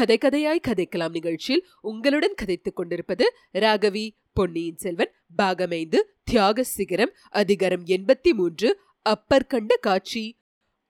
கதை கதையாய் கதைக்கலாம் நிகழ்ச்சியில் உங்களுடன் கதைத்துக் கொண்டிருப்பது ராகவி பொன்னியின் செல்வன் பாகமைந்து தியாக சிகரம் அதிகாரம் எண்பத்தி மூன்று அப்பர் கண்ட காட்சி.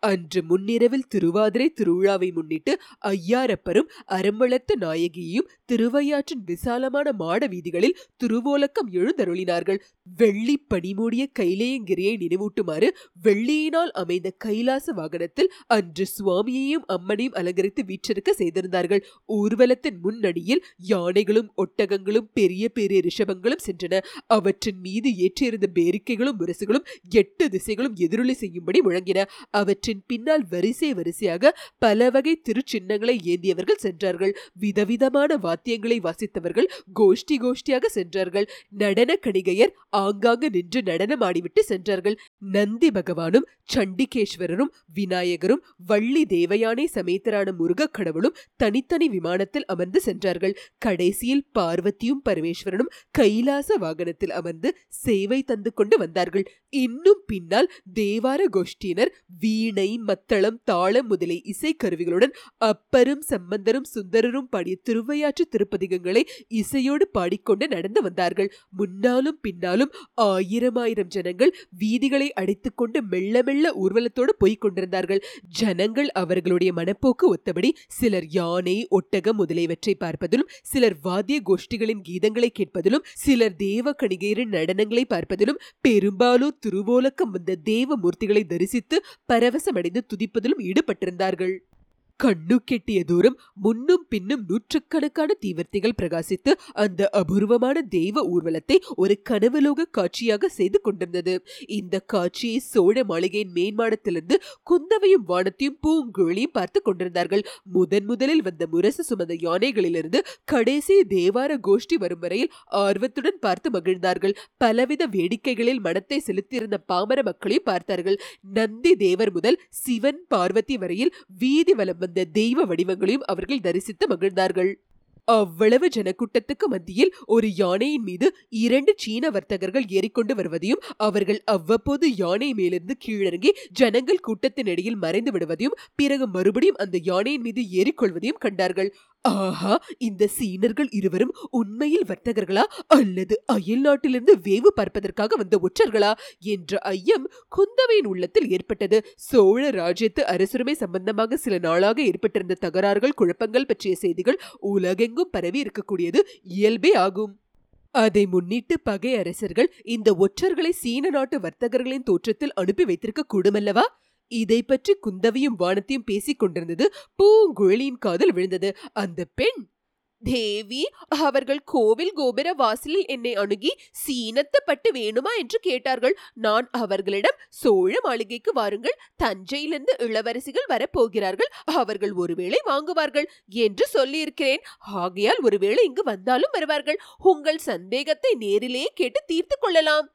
அன்று முன்னிரவில் திருவாதிரை திருவிழாவை முன்னிட்டு ஐயாரப்பரும் அறம்பளத்த நாயகியும் திருவையாற்றின் விசாலமான மாட வீதிகளில் திருவோலக்கம் எழுந்தருளினார்கள். வெள்ளி பனிமூடிய கைலேயங்கிரியை நினைவூட்டுமாறு வெள்ளியினால் அமைந்த கைலாச வாகனத்தில் அன்று சுவாமியையும் அம்மனையும் அலங்கரித்து வீற்றிருக்க செய்திருந்தார்கள். ஊர்வலத்தின் முன்னணியில் யானைகளும் ஒட்டகங்களும் பெரிய பெரிய ரிஷபங்களும் சென்றன. அவற்றின் மீது ஏற்றியிருந்த பேரிக்கைகளும் முரசுகளும் எட்டு திசைகளும் எதிரொலி செய்யும்படி முழங்கின. அவற்றின் பின்னால் வரிசை வரிசையாக பல வகை திருச்சின்னங்களை ஏந்தியவர்கள் சென்றார்கள். விதவிதமான வாத்தியங்களை வாசித்தவர்கள் கோஷ்டி கோஷ்டியாக சென்றார்கள். நடன கணிகையர் ஆங்காங்கு நின்று நடனமாடிவிட்டு சென்றார்கள். நந்தி பகவானும் சண்டிகேஸ்வரரும் விநாயகரும் வள்ளி தேவயானை சமேத்தரான முருகக் கடவுளும் தனித்தனி விமானத்தில் அமர்ந்து சென்றார்கள். கடைசியில் பார்வதியும் பரமேஸ்வரனும் கைலாச வாகனத்தில் அமர்ந்து சேவை தந்து கொண்டு வந்தார்கள். இன்னும் பின்னால் தேவார கோஷ்டியினர் வீணை மத்தளம் தாளம் முதலிய இசைக்கருவிகளுடன் அப்பரும் சம்பந்தரும் சுந்தரரும் பாடிய திருவையாற்று திருப்பதிகங்களை இசையோடு பாடிக்கொண்டு நடந்து வந்தார்கள். முன்னாலும் பின்னாலும் ஆயிரம் ஆயிரம் ஜனங்கள் வீதிகளை அடைத்துக்கொண்டு மெல்ல மெல்ல ஊர்வலத்தோடு போய்க் கொண்டிருந்தார்கள். ஜனங்கள் அவர்களுடைய மனப்போக்கு ஒத்தபடி சிலர் யானை ஒட்டகம் முதலியவற்றை பார்ப்பதிலும் சிலர் வாத்திய கோஷ்டிகளின் கீதங்களை கேட்பதிலும் சிலர் தேவ கணிகையரின் நடனங்களை பார்ப்பதிலும் பெரும்பாலும் திருவோலக்கம் வந்த தேவ மூர்த்திகளை தரிசித்து பரவசமடைந்து துதிப்பதிலும் ஈடுபட்டிருந்தார்கள். கண்ணு கெட்டிய தூரம் முன்னும் பின்னும் நூற்றுக்கணக்கான தீவர்த்திகள் பிரகாசித்து அந்த அபூர்வமான தெய்வ ஊர்வலத்தை ஒரு கனவுலோக காட்சியாக செய்து கொண்டிருந்தது. இந்த காட்சியை சோழ மாளிகையின் மேன்மாடத்திலிருந்து குந்தவையும் வானத்தையும் பூங்குழியும் பார்த்து கொண்டிருந்தார்கள். முதன் முதலில் வந்த முரசு சுமந்த யானைகளிலிருந்து கடைசி தேவார கோஷ்டி வரும் வரையில் ஆர்வத்துடன் பார்த்து மகிழ்ந்தார்கள். பலவித வேடிக்கைகளில் மனத்தை செலுத்தியிருந்த பாமர மக்களையும் பார்த்தார்கள். நந்தி தேவர் முதல் சிவன் பார்வதி வரையில் வீதி வலம் வந்த தெய்வ வடிவங்களையும் அவர்கள் தரிசித்து மகிழ்ந்தார்கள். அவ்வளவு ஜனக்கூட்டத்துக்கு மத்தியில் ஒரு யானையின் மீது இரண்டு சீன வர்த்தகர்கள் ஏறிக்கொண்டு வருவதையும் அவர்கள் அவ்வப்போது யானை மேலிருந்து கீழிறங்கி ஜனங்கள் கூட்டத்தின் இடையில் மறைந்து விடுவதையும் பிறகு மறுபடியும் அந்த யானையின் மீது ஏறிக்கொள்வதையும் கண்டார்கள். ஆஹா இந்த சீனர்கள் இருவரும் உண்மையில் வர்த்தகர்களா அல்லது அயல் நாட்டிலிருந்து வேவு பார்ப்பதற்காக வந்த ஒற்றர்களா என்ற ஐயம் குந்தவையின் உள்ளத்தில் ஏற்பட்டது. சோழ ராஜ்யத்து அரசுரிமை சம்பந்தமாக சில நாளாக ஏற்பட்டிருந்த தகராறுகள் குழப்பங்கள் பற்றிய செய்திகள் உலகெங்கும் பரவி இருக்கக்கூடியது இயல்பே ஆகும். அதை முன்னிட்டு பகை அரசர்கள் இந்த ஒற்றர்களை சீன நாட்டு வர்த்தகர்களின் தோற்றத்தில் அனுப்பி வைத்திருக்க கூடுமல்லவா இதை பற்றி குந்தவையும் வானத்தையும் பேசிக் கொண்டிருந்தது பூங்குழலியின் காதல் விழுந்தது. அந்த பெண் தேவி அவர்கள் கோவில் கோபுர வாசலில் என்னை அணுகி சீனத்தப்பட்டு வேணுமா என்று கேட்டார்கள். நான் அவர்களிடம் சோழ மாளிகைக்கு வாருங்கள். தஞ்சையிலிருந்து இளவரசிகள் வரப்போகிறார்கள். அவர்கள் ஒருவேளை வாங்குவார்கள் என்று சொல்லியிருக்கிறேன். ஆகையால் ஒருவேளை இங்கு வந்தாலும் வருவார்கள். உங்கள் சந்தேகத்தை நேரிலேயே கேட்டு தீர்த்து கொள்ளலாம்.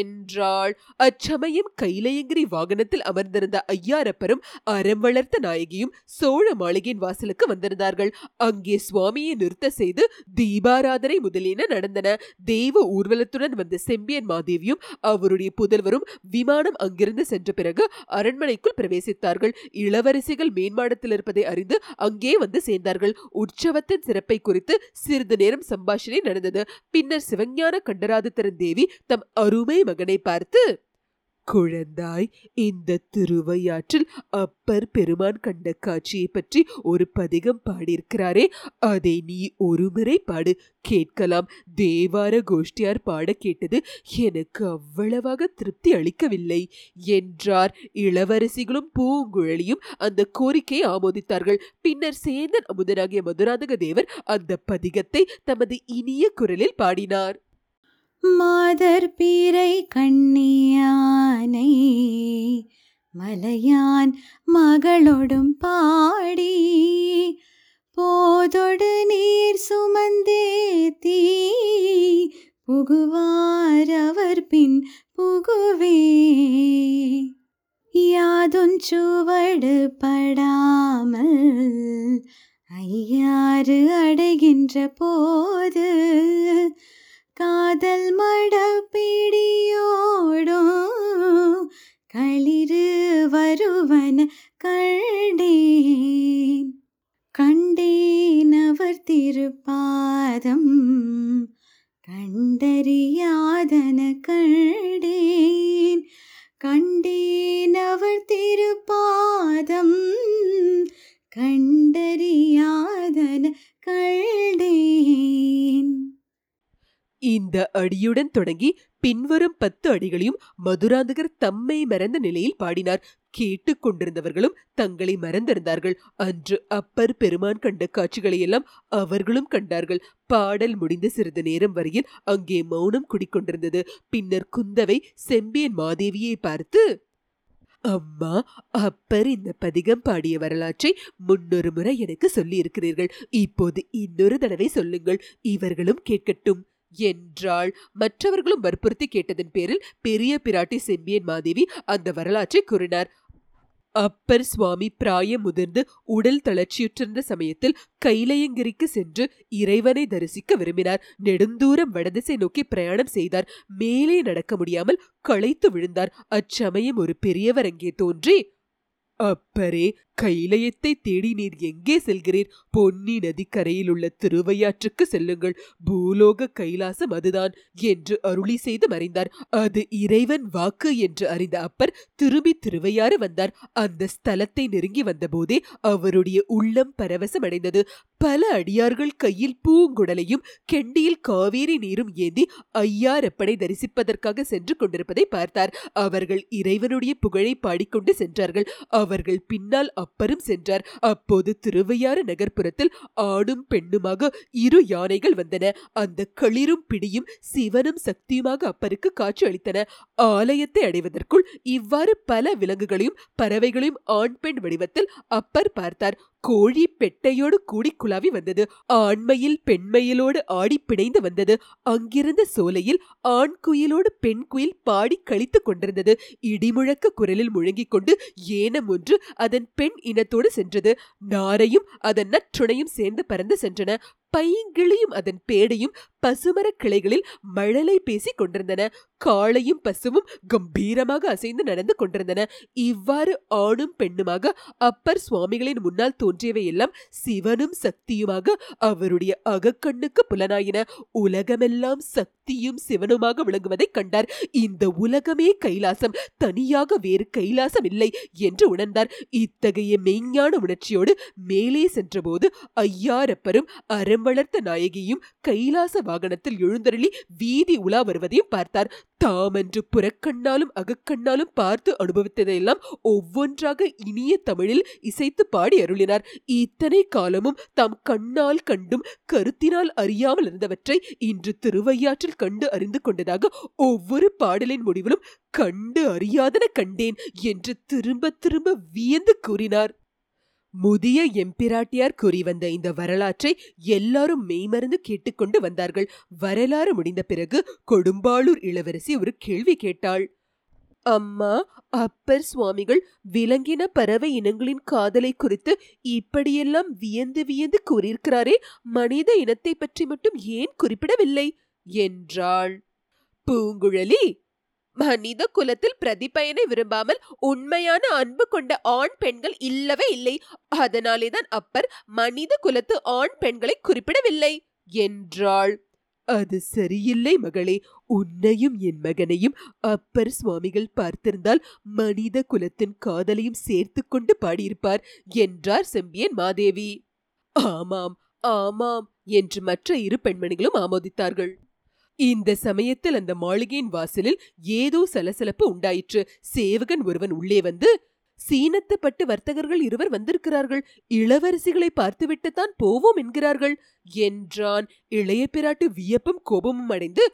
என்றாள். அச்சமயம் கைலயங்கிரி வாகனத்தில் அமர்ந்திருந்த ஐயாரப்பரும் அறம் வளர்த்த நாயகியும் சோழ மாளிகையின் வாசலுக்கு வந்திருந்தார்கள். அங்கே சுவாமியை நிறுத்த செய்து தீபாராதனை முதலியன நடந்தன. தெய்வ ஊர்வலத்துடன் வந்த செம்பியன் மாதேவியும் அவருடைய புதல்வரும் விமானம் அங்கிருந்து சென்ற பிறகு அரண்மனைக்குள் பிரவேசித்தார்கள். இளவரசிகள் மேன்மாடத்தில் இருப்பதை அறிந்து அங்கே வந்து சேர்ந்தார்கள். உற்சவத்தின் சிறப்பை குறித்து சிறிது நேரம் சம்பாஷணை நடந்தது. பின்னர் சிவஞான கண்டராதித்தரன் தேவி தம் அருமை மகனை பார்த்து குழந்தாய் இந்த திருவையாற்றில் அப்பர் பெருமான் கண்ட காட்சியை பற்றி ஒரு பதிகம் பாடியிருக்கிறாரே. அதை நீ ஒருமுறை பாடு. கேட்கலாம். தேவார கோஷ்டியார் பாட கேட்டது எனக்கு அவ்வளவாக திருப்தி அளிக்கவில்லை என்றார். இளவரசிகளும் பூங்குழலியும் அந்த கோரிக்கையை ஆமோதித்தார்கள். பின்னர் சேந்தன் அமுதனாகிய மதுராந்தக தேவர் அந்த பதிகத்தை தமது இனிய குரலில் பாடினார். மாதர் பீரை கண்ணியானை மலையான் மகளொடும் பாடி போதொடு நீர் சுமந்தேத்தி புகுவார் அவர் பின் புகுவே. யாதொன்றுவடு படாமல் ஐயாறு அடைகின்ற போது காதல் மட அடியுடன் தொடங்கி பின்வரும் பத்து அடிகளையும் மதுராந்தகர் தம்மை மறந்த நிலையில் பாடினார். கேட்டுக்கொண்டிருந்தவர்களும் தங்களை மறந்திருந்தார்கள். அன்று அப்பர் பெருமான் கண்ட காட்சிகளையெல்லாம் அவர்களும் கண்டார்கள். பாடல் முடிந்த சிறிது நேரம் வரையில் அங்கே மௌனம் குடிக்கொண்டிருந்தது. பின்னர் குந்தவை செம்பியன் மாதேவியை பார்த்து அம்மா அப்பர் இந்த பதிகம் பாடிய வரலாற்றை முன்னொரு முறை எனக்கு சொல்லி இருக்கிறீர்கள் இப்போது இன்னொரு தடவை சொல்லுங்கள். இவர்களும் கேட்கட்டும். என்றாள். மற்றவர்களும் வற்புறுத்தி கேட்டதன் பேரில் பெரிய பிராட்டி செம்பியன் மாதேவி அந்த வரலாற்றை கூறினார். அப்பர் சுவாமி பிராயம் முதிர்ந்து உடல் தளர்ச்சியுற்றிருந்த சமயத்தில் கைலையங்கிரிக்கு சென்று இறைவனை தரிசிக்க விரும்பினார். நெடுந்தூரம் வடதிசை நோக்கி பிரயாணம் செய்தார். மேலே நடக்க முடியாமல் களைத்து விழுந்தார். அச்சமயம் ஒரு பெரியவர் அங்கே தோன்றி அப்பரே கைலயத்தை தேடி நீர் எங்கே செல்கிறீர்? பொன்னி நதிக்கரையில் உள்ள திருவையாற்றுக்கு செல்லுங்கள். பூலோக கைலாசம் அதுதான் என்று அருளி செய்து மறைந்தார். அது இறைவன் வாக்கு என்று அறிந்த அப்பர் திரும்பி திருவையாறு வந்தார். அந்த ஸ்தலத்தை நெருங்கி வந்தபோதே அவருடைய உள்ளம் பரவசமடைந்தது. பல அடியார்கள் கையில் பூங்குடலையும் கெண்டியில் காவேரி நீரும் ஏந்தி ஐயாரப்பனை தரிசிப்பதற்காக சென்று கொண்டிருப்பதை பார்த்தார். அவர்கள் இறைவனுடைய புகழை பாடிக்கொண்டு சென்றார்கள். அவர்கள் பின்னால் அப்பரும் சென்றார். அப்போது திருவையாறு நகர்ப்புறத்தில் ஆணும் பெண்ணுமாக இரு யானைகள் வந்தன. அந்த களிரும் பிடியும் சிவனும் சக்தியுமாக அப்பருக்கு காட்சி அளித்தன. ஆலயத்தை அடைவதற்குள் இவ்வாறு பல விலங்குகளையும் பறவைகளையும் ஆண் பெண் வடிவத்தில் அப்பர் பார்த்தார். கோழி பெட்டையோடு கூடி குழாவி வந்தது. ஆண்மையில் பெண்மையிலோடு ஆடி பிணைந்து வந்தது. அங்கிருந்த சோலையில் ஆண் குயிலோடு பெண் குயில் பாடி கழித்துக் கொண்டிருந்தது. இடிமுழக்க குரலில் முழங்கிக் கொண்டு ஏனம் ஒன்று அதன் பெண் இனத்தோடு சென்றது. நாரையும் அதன் நற்றுணையும் சேர்ந்து பறந்து சென்றன. பைங்கிளியும் அதன் பேடையும் பசுமரக் கிளைகளில் மழலை பேசிக் கொண்டிருந்தன. காளையும் பசுவும் கம்பீரமாக அசைந்து நடந்து கொண்டிருந்தன. இவ்வாறு ஆணும் பெண்ணுமாக அப்பர் சுவாமிகளின் முன்னால் தோன்றியவை எல்லாம் சிவனும் சக்தியுமாக அவருடைய அகக்கண்ணுக்கு புலனாயின. உலகமெல்லாம் சக்தியும் சிவனுமாக விளங்குவதைக் கண்டார். இந்த உலகமே கைலாசம் தனியாக வேறு கைலாசம் இல்லை என்று உணர்ந்தார். இத்தகைய மெய்ஞான உணர்ச்சியோடு மேலே சென்றபோது ஐயாரப்பரும் அறம் வளர்த்த நாயகியும் கைலாச வாகனத்தில் எழுந்தருளி வீதி உலா வருவதையும் பார்த்தார். தாம் என்று புறக்கண்ணாலும் அகக்கண்ணாலும் பார்த்து அனுபவித்ததையெல்லாம் ஒவ்வொன்றாக இனிய தமிழில் இசைத்து பாடி அருளினார். இத்தனை காலமும் தாம் கண்ணால் கண்டும் கருத்தினால் அறியாமல் இருந்தவற்றை இன்று திருவையாற்றில் கண்டு அறிந்து கொண்டதாக ஒவ்வொரு பாடலின் முடிவிலும் கண்டு அறியாதன கண்டேன் என்று திரும்ப திரும்ப வியந்து கூறினார். முதிய எம்பிராட்டியார் கூறி வந்த இந்த வரலாற்றை எல்லாரும் மெய்மறந்து கேட்டுக்கொண்டு வந்தார்கள். வரலாறு முடிந்த பிறகு கொடும்பாளூர் இளவரசி ஒரு கேள்வி கேட்டாள். அம்மா அப்பர் சுவாமிகள் விலங்கின பறவை இனங்களின் காதலை குறித்து இப்படியெல்லாம் வியந்து வியந்து கூறியிருக்கிறாரே மனித இனத்தை பற்றி மட்டும் ஏன் குறிப்பிடவில்லை? என்றாள். பூங்குழலி மனித குலத்தில் பிரதிபயனை விரும்பாமல் உண்மையான அன்பு கொண்ட ஆண் பெண்கள் இல்லவே இல்லை. அதனாலேதான் அப்பர் மனித குலத்து ஆண் பெண்களை குறிப்பிடவில்லை. என்றாள். அது சரியில்லை மகளே. உன்னையும் என் மகனையும் அப்பர் சுவாமிகள் பார்த்திருந்தால் மனித குலத்தின் காதலையும் சேர்த்து கொண்டு பாடியிருப்பார் என்றார் செம்பியன் மாதேவி. ஆமாம் ஆமாம் என்று மற்ற இரு பெண்மணிகளும் ஆமோதித்தார்கள். இந்த சமயத்தில் அந்த மாளிகையின் வாசலில் ஏதோ சலசலப்பு உண்டாயிற்று. சேவகன் ஒருவன் உள்ளே வந்து சீனத்து பட்டு வர்த்தகர்கள் இருவர் வந்திருக்கிறார்கள். இளவரசிகளை பார்த்துவிட்டுத்தான் போவோம் என்கிறார்கள் என்றான். இளைய பிராட்டு வியப்பும் கோபமும் அடைந்து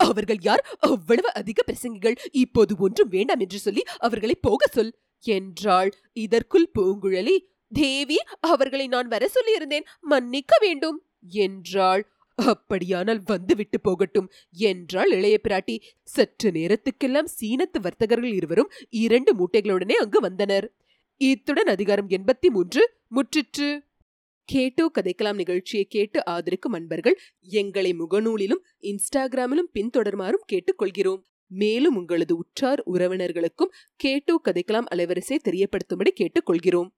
அவர்கள் யார்? அவ்வளவு அதிக பிரசங்கிகள். இப்போது ஒன்றும் வேண்டாம் என்று சொல்லி அவர்களை போக சொல் என்றாள். இதற்குள் பூங்குழலி தேவி அவர்களை நான் வர சொல்லியிருந்தேன். மன்னிக்க வேண்டும் என்றாள். அப்படியானால் வந்துவிட்டு போகட்டும் என்றாள் இளைய பிராட்டி. சற்று நேரத்துக்கெல்லாம் சீனத்து வர்த்தகர்கள் இருவரும் இரண்டு மூட்டைகளுடனே அங்கு வந்தனர். இத்துடன் அதிகாரம் எண்பத்தி மூன்று முற்றிற்று. கேட்டோ கதைக்கலாம் நிகழ்ச்சியை கேட்டு ஆதரிக்கும் அன்பர்கள் எங்களை முகநூலிலும் இன்ஸ்டாகிராமிலும் பின்தொடருமாறும் கேட்டுக்கொள்கிறோம். மேலும் உங்களது உற்றார் உறவினர்களுக்கும் கேட்டோ கதைக்கலாம் அலைவரிசை தெரியப்படுத்தும்படி கேட்டுக்கொள்கிறோம்.